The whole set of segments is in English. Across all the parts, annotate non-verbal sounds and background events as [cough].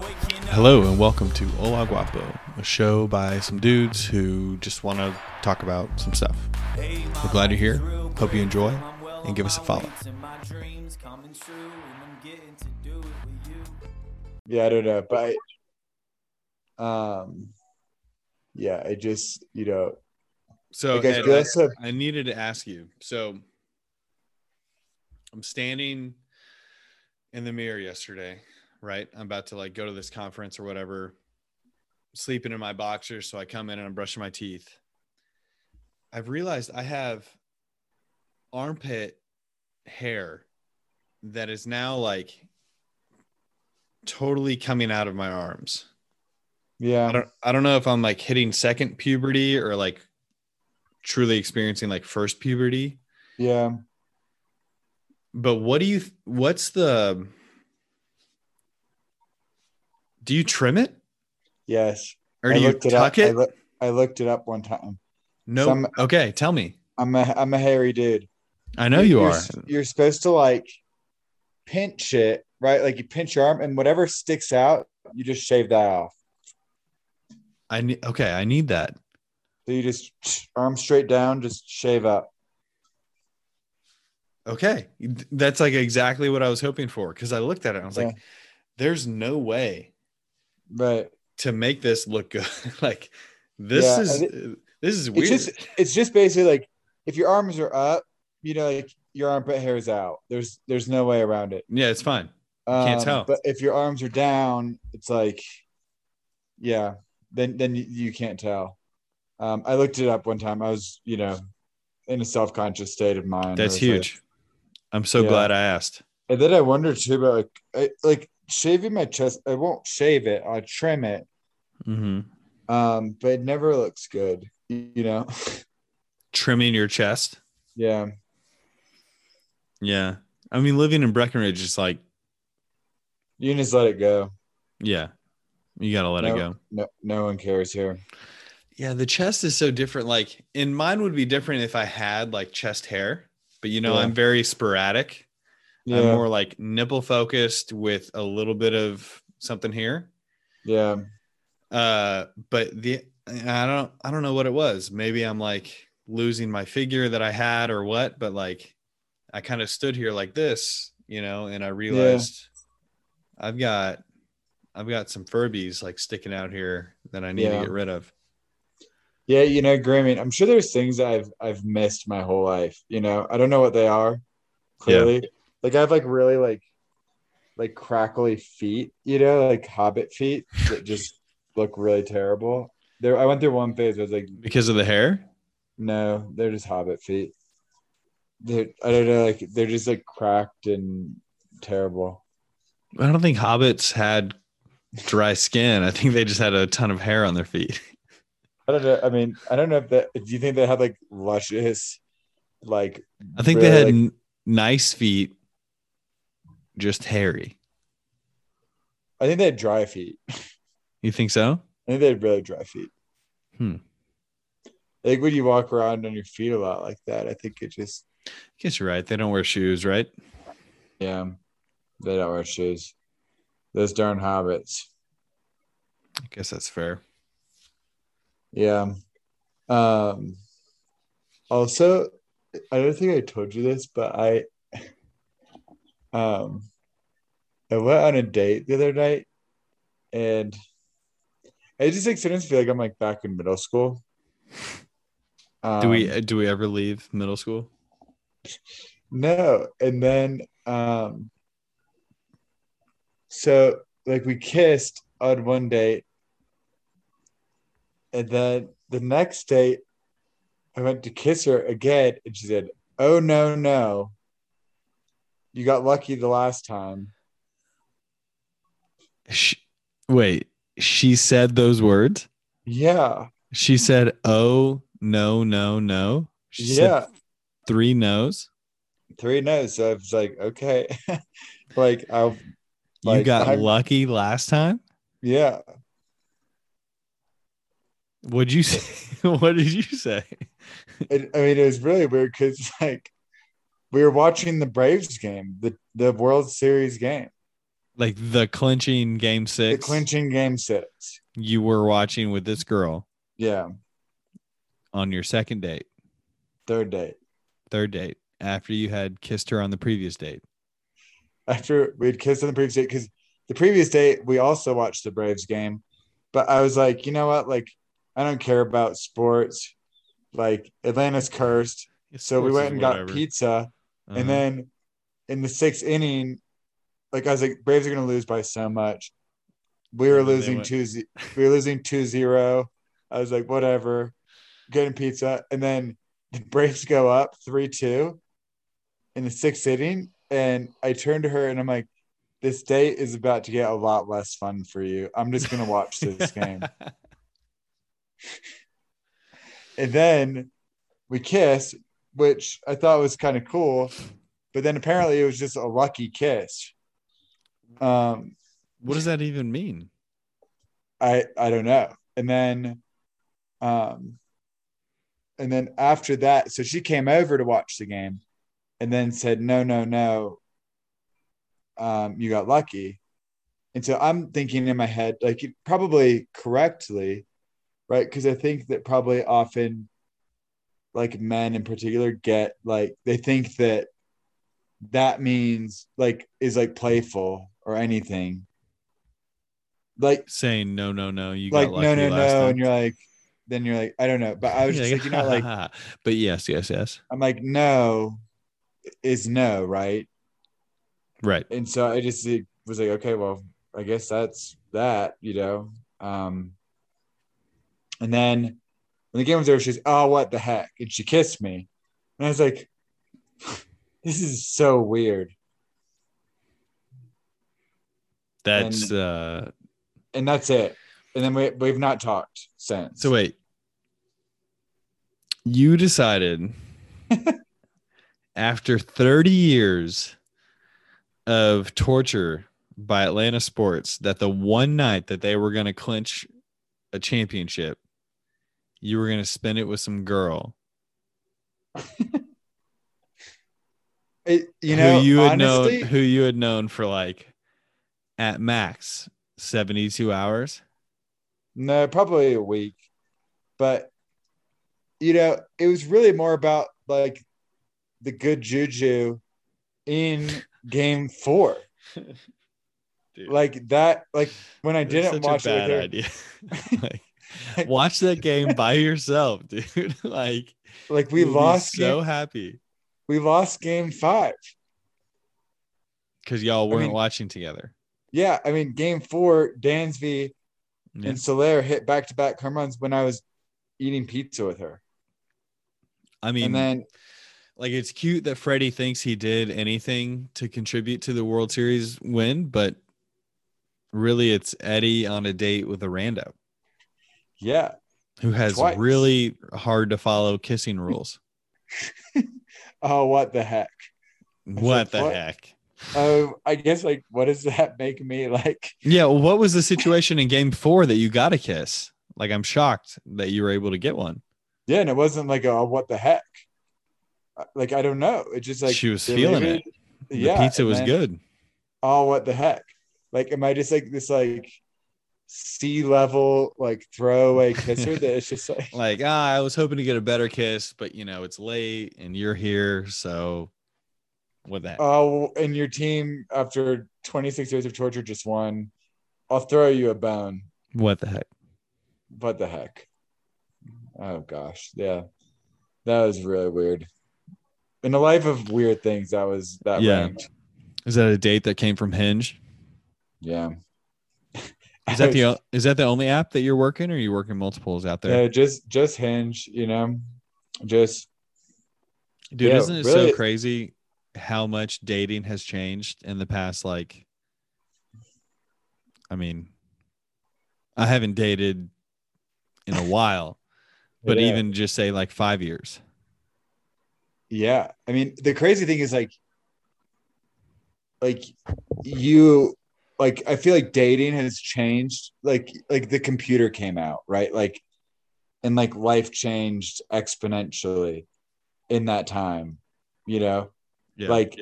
Hello and welcome to Hola Guapo, a show by some dudes who just want to talk about some stuff. We're glad you're here. Hope you enjoy and give us a follow. Yeah, I don't know, but I, um, yeah, I just you know, So Ed, I, so- I needed to ask you. So I'm standing in the mirror yesterday, right? I'm about to like go to this conference or whatever, sleeping in my boxers. So I come in and I'm brushing my teeth. I've realized I have armpit hair that is now like totally coming out of my arms. Yeah. I don't I don't know if I'm like hitting second puberty or like truly experiencing like first puberty. yeah. But what do you what's the do you trim it Yes. or I do you looked it tuck up. I, it? I looked it up one time. no. some- okay, tell me. I'm a I'm a hairy dude. I know you You're are. You're supposed to like pinch it, right? Like you pinch your arm, and whatever sticks out, you just shave that off. I need okay, I need that. So you just arm straight down, just shave up. Okay. That's like exactly what I was hoping for because I looked at it and I was Yeah. like there's no way Right. to make this look good. [laughs] like this Yeah, is and this is It's weird. just it's just basically like if your arms are up, you know, like your armpit hair is out. There's there's no way around it. yeah, it's fine. Um, can't tell. But if your arms are down, it's like, yeah, then then you, you can't tell. Um, I looked it up one time. I was, you know, in a self conscious state of mind. That's was like- huge. I'm so Yeah. glad I asked. and then I wondered too about like, I, like shaving my chest. I won't shave it. I'll trim it. hmm Um, but it never looks good. You know. Trimming your chest. yeah. Yeah. I mean, living in Breckenridge is like, You just let it go. yeah, you got to let it go. No, no one cares here. Yeah. The chest is so different. Like, in mine would be different if I had like chest hair, but you know, Yeah. I'm very sporadic. I'm more like nipple focused with a little bit of something here. yeah. Uh, but the, I don't, I don't know what it was. Maybe I'm like losing my figure that I had or what, but like I kind of stood here like this, you know, and I realized I've got, I've got some Furbies like sticking out here that I need Yeah. to get rid of. Yeah, you know, grooming. I'm sure there's things I've I've missed my whole life. You know, I don't know what they are. Clearly, like I have like really like like crackly feet. You know, like hobbit feet that just look really terrible. There, I went through one phase. Where I was like, Because of the hair? no, they're just hobbit feet. They're, I don't know, like they're just like cracked and terrible. I don't think hobbits had dry skin. I think they just had a ton of hair on their feet. I don't know. I mean, I don't know if that. Do you think they had like luscious, like? I think really, they had like- n- nice feet, just hairy. I think they had dry feet. You think so? I think they had really dry feet. Hmm. I think when you walk around on your feet a lot like that, I think it just I guess you're right. They don't wear shoes, right? yeah, they don't wear shoes. Those darn hobbits. I guess that's fair. Yeah. Um. Also, I don't think I told you this, but I um I went on a date the other night, and I just like sometimes feel like I'm like back in middle school. Um, Do we do we ever leave middle school? No. And then um so like we kissed on one date. And then the next date I went to kiss her again and she said, Oh no, no. You got lucky the last time. Sh wait, she said those words. Yeah. She said, "Oh no, no, no." She yeah. three no's. Three no's. So I was like, okay. [laughs] like I'll you got I'm- lucky last time. yeah. What'd you [laughs] say? what did you say? it, I mean, it was really weird because like we were watching the Braves game, the the World Series game, Like the clinching game six. The clinching game six. you were watching with this girl Yeah. on your second date, Third date. third date, after you had kissed her on the previous date. After we'd kissed on the previous date, because the previous date we also watched the Braves game. But I was like, you know what? Like, I don't care about sports. Like Atlanta's cursed. So we went and got pizza. Uh-huh. And then in the sixth inning, like I was like, Braves are gonna lose by so much. We were And then they losing two ze- we were losing two zero. I was like, whatever, getting pizza. And then the Braves go up three two in the sixth inning. And I turned to her and I'm like, this date is about to get a lot less fun for you. I'm just gonna watch this [laughs] game. And then we kiss, which I thought was kind of cool, but then apparently it was just a lucky kiss. Um, what does that even mean? I I don't know. And then, um, and then after that, so she came over to watch the game, and then said, "No, no, no. Um, you got lucky." And so I'm thinking in my head, like probably correctly, right? Because I think that probably often, like men in particular, get like they think that that means like is like playful or anything. Like Saying no, no, no. You like no no no time. and you're like then you're like i don't know but i was [laughs] just You're like you know like [laughs] but yes, yes, yes. i'm like no is no right Right. and so i just like, was like okay well i guess that's that you know um and then the game was over she's oh what the heck? And she kissed me. And i was like [sighs] this is so weird. That's And- uh and that's it. And then we, we've not talked since. So wait. You decided [laughs] after 30 years of torture by Atlanta Sports that the one night that they were going to clinch a championship, you were going to spend it with some girl [laughs] it, you know who you had honestly, known who you had known for like at max 72 hours. No, probably a week. But you know, it was really more about like the good juju in [laughs] game four. Dude, Like that, like when I didn't watch a it bad her, idea. [laughs] like, [laughs] watch that game by yourself, [laughs] dude. like like we lost so game, happy we lost game five. because y'all weren't mean- watching together. Yeah, I mean game four, Dansby Yeah. and Soler hit back to back home runs when I was eating pizza with her. I mean, and then like it's cute that Freddie thinks he did anything to contribute to the World Series win, but really it's Eddie on a date with a rando yeah, who has Twice. really hard to follow kissing rules. [laughs] oh what the heck? what the what? heck? Oh, I guess like what does that make me [laughs] like? Yeah, well, what was the situation in game four that you got a kiss? Like I'm shocked that you were able to get one. Yeah, and it wasn't like a what the heck. Uh, Like I don't know. It just like She was feeling leave it. The Yeah, pizza was then, good. Oh, what the heck? Like, am I just like this like sea level like throwaway [laughs] kisser that it's just like Like, ah, I was hoping to get a better kiss, but you know, it's late and you're here, so what the heck? oh, and your team after 26 years of torture just won. I'll throw you a bone. what the heck? What the heck? Oh gosh, yeah, that was really weird. In a life of weird things, that was that Yeah. ranked. Is that a date that came from Hinge? Yeah. Is that the [laughs] is that the only app that you're working, or are you working multiples out there? Yeah, just just hinge, you know, just Dude, yeah, isn't it really- so crazy how much dating has changed in the past? Like, I mean, I haven't dated in a while, [laughs] but Yeah. even just say like five years. yeah. I mean, the crazy thing is like, like you, like I feel like dating has changed. Like like the computer came out, right? Like, and like life changed exponentially in that time. You know, Yeah. like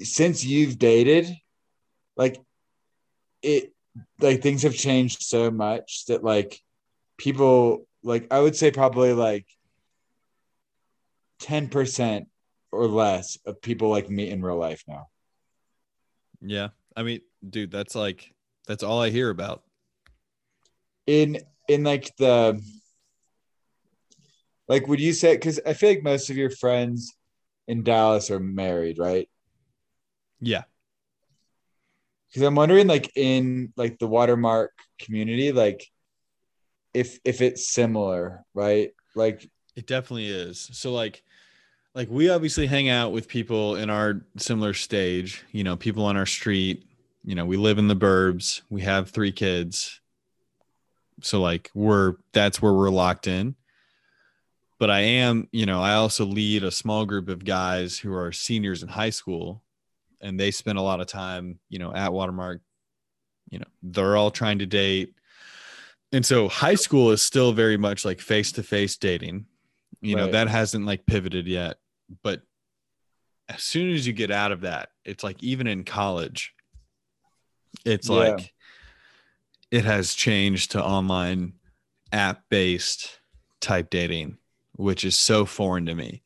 since you've dated, like it like things have changed so much that like people like I would say probably like 10% or less of people like me in real life now. Yeah. I mean, dude, that's like that's all I hear about. In in like the like would you say cuz I feel like most of your friends in Dallas are married, right? Yeah. Cuz I'm wondering like in like the watermark community like if if it's similar, right? Like it definitely is. So like like we obviously hang out with people in our similar stage, you know, people on our street, you know, we live in the burbs, we have three kids. So like we're that's where we're locked in. But I am, you know, I also lead a small group of guys who are seniors in high school and they spend a lot of time, you know, at Watermark. You know, they're all trying to date. And so high school is still very much like face to face dating. You know, Right. that hasn't like pivoted yet. But as soon as you get out of that, it's like even in college, it's Yeah. like it has changed to online app based type dating, which is so foreign to me.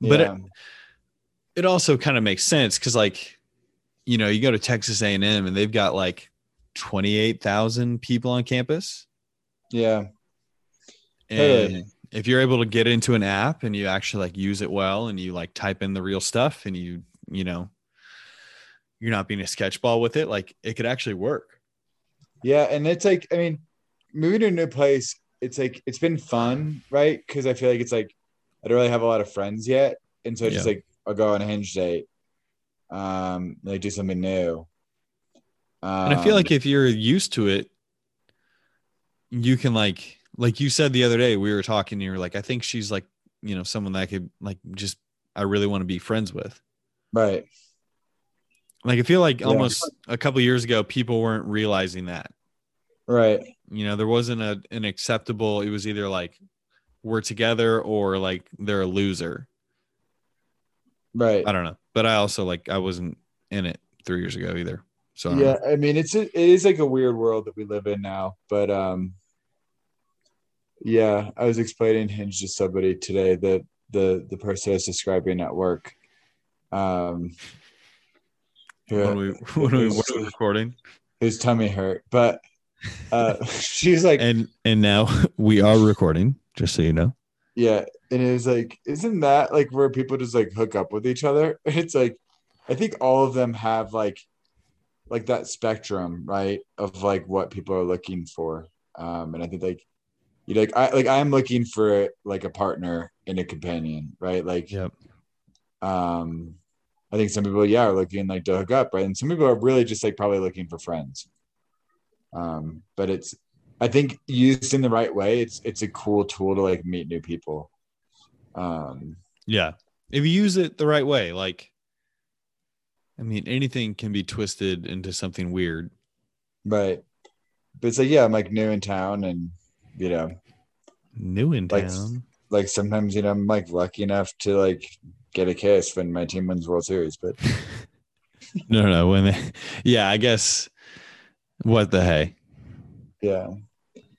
But it, it also kind of makes sense because like you know you go to texas a&m and they've got like 28000 people on campus yeah. and Totally. If you're able to get into an app and you actually like use it well and you like type in the real stuff and you you know you're not being a sketchball with it like it could actually work Yeah, and it's like I mean, moving to a new place, it's like it's been fun, right? Because I feel like it's like I don't really have a lot of friends yet, and so it's just like I'll go on a hinge date, um, like do something new. Um, and i feel like if you're used to it you can like like you said the other day we were talking and you were like i think she's like you know someone that I could like just i really want to be friends with right, Like I feel like Yeah. almost a couple years ago, people weren't realizing that. right, You know, there wasn't a an acceptable. It was either like we're together or like they're a loser. right. I don't know, but I also like I wasn't in it three years ago either. So I yeah know. i mean it's a, it is like a weird world that we live in now but um yeah i was explaining hinge to somebody today that the the person i was describing at work um who- when we [laughs] when we were recording, whose tummy hurt but uh [laughs] she was like and and now [laughs] we are recording. Just so you know. yeah and it was like isn't that like where people just like hook up with each other it's like i think all of them have like like that spectrum right of like what people are looking for um and i think like you like i like i'm looking for like a partner and a companion right like Yep. um i think some people yeah are looking like to hook up right and some people are really just like probably looking for friends um but it's i think used in the right way it's it's a cool tool to like meet new people um Yeah. If you use it the right way, like, I mean, anything can be twisted into something weird. right but it's like yeah i'm like new in town and you know New in Like- town. like sometimes you know i'm like lucky enough to like get a kiss when my team wins world series but [laughs] No, no, no. When they, yeah, I guess. What the hey? yeah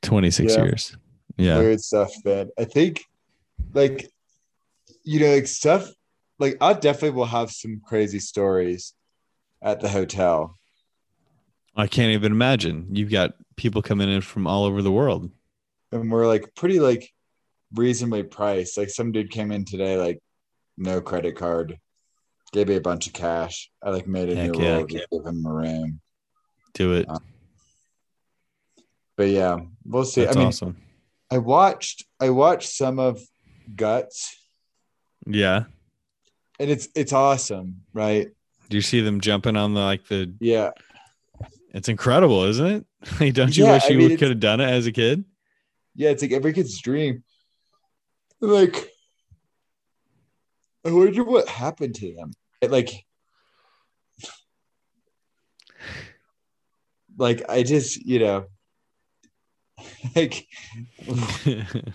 Twenty six Yeah. years. Yeah. weird stuff man i think like you know like stuff like i definitely will have some crazy stories at the hotel I can't even imagine. You've got people coming in from all over the world. And we're like pretty like reasonably priced like some dude came in today like no credit card gave me a bunch of cash i like made a Heck new yeah. rule to give him a room Do it. Uh, but yeah we'll see That's i mean awesome. I watched I watched some of Guts Yeah. and it's it's awesome, right? Do you see them jumping on the like the? Yeah. It's incredible, isn't it? [laughs] Don't you Yeah, wish I you mean, could have done it as a kid? Yeah, it's like every kid's dream. Like I wonder what happened to them. It, like like I just, you know, [laughs] like [laughs]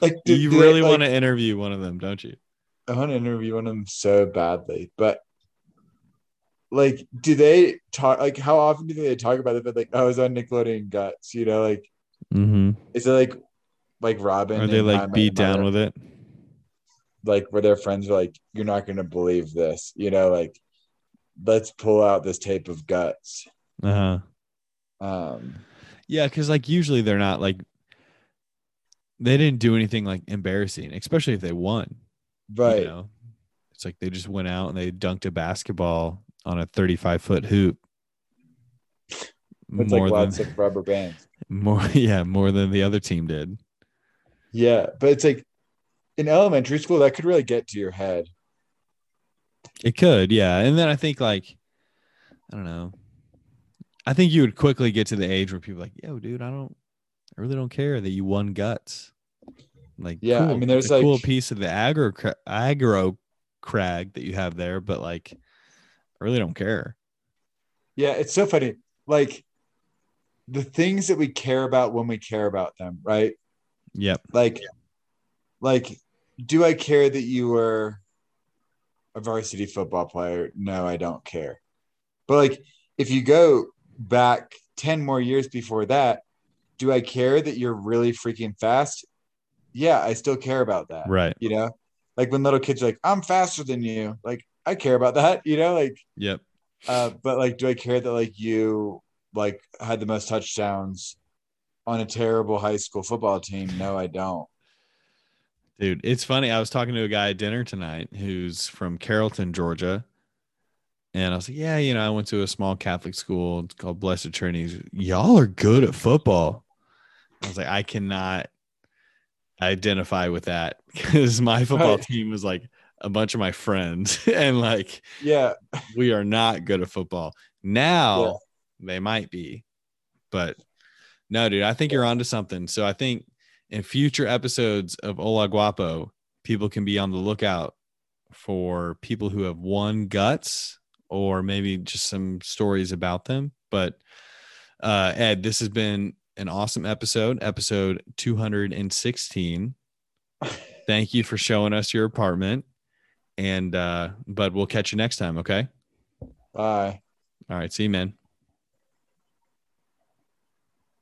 like do- you do really like- want to interview one of them, don't you? I want to interview one of them so badly, but like do they talk like how often do they talk about it But like oh, I was on Nickelodeon Guts, you know, like Mm-hmm. is it like like Robin? Are they like beat down Mother? with it? like where their friends are like, You're not gonna believe this, you know, like let's pull out this tape of guts. Uh huh. Um Yeah, because like usually they're not like they didn't do anything like embarrassing, especially if they won. right. You know, it's like they just went out and they dunked a basketball on a 35 foot hoop. It's More like lots than of rubber bands. [laughs] more, yeah, more than the other team did. Yeah, but it's like in elementary school that could really get to your head. It could, yeah. And then I think like I don't know. I think you would quickly get to the age where people are like, yo, dude, I don't I really don't care that you won guts. Like, Yeah, I mean, there's a cool piece of the aggro cra- aggro crag that you have there, but like I really don't care. Yeah, it's so funny. Like the things that we care about when we care about them, right? Yep. Like, like, do I care that you were a varsity football player? No, I don't care. But like, if you go back 10 more years before that, do I care that you're really freaking fast? Yeah, I still care about that. Right. You know, like when little kids are like, I'm faster than you. Like, I care about that, you know, like, Yep. uh, but like, do I care that like you like had the most touchdowns on a terrible high school football team? No, I don't. Dude, it's funny. I was talking to a guy at dinner tonight who's from Carrollton, Georgia. And I was like, Yeah, you know, I went to a small Catholic school. It's called Blessed Trinity. Y'all are good at football. I was like, I cannot identify with that [laughs] because my football Right. team was like a bunch of my friends. [laughs] and like, Yeah, we are not good at football. Now they might be, but no, dude, I think you're onto something. So I think in future episodes of Hola Guapo, people can be on the lookout for people who have won guts or maybe just some stories about them. But uh, Ed, this has been an awesome episode, episode 216. [laughs] Thank you for showing us your apartment. And uh, but we'll catch you next time, okay? bye. All right, see you, man.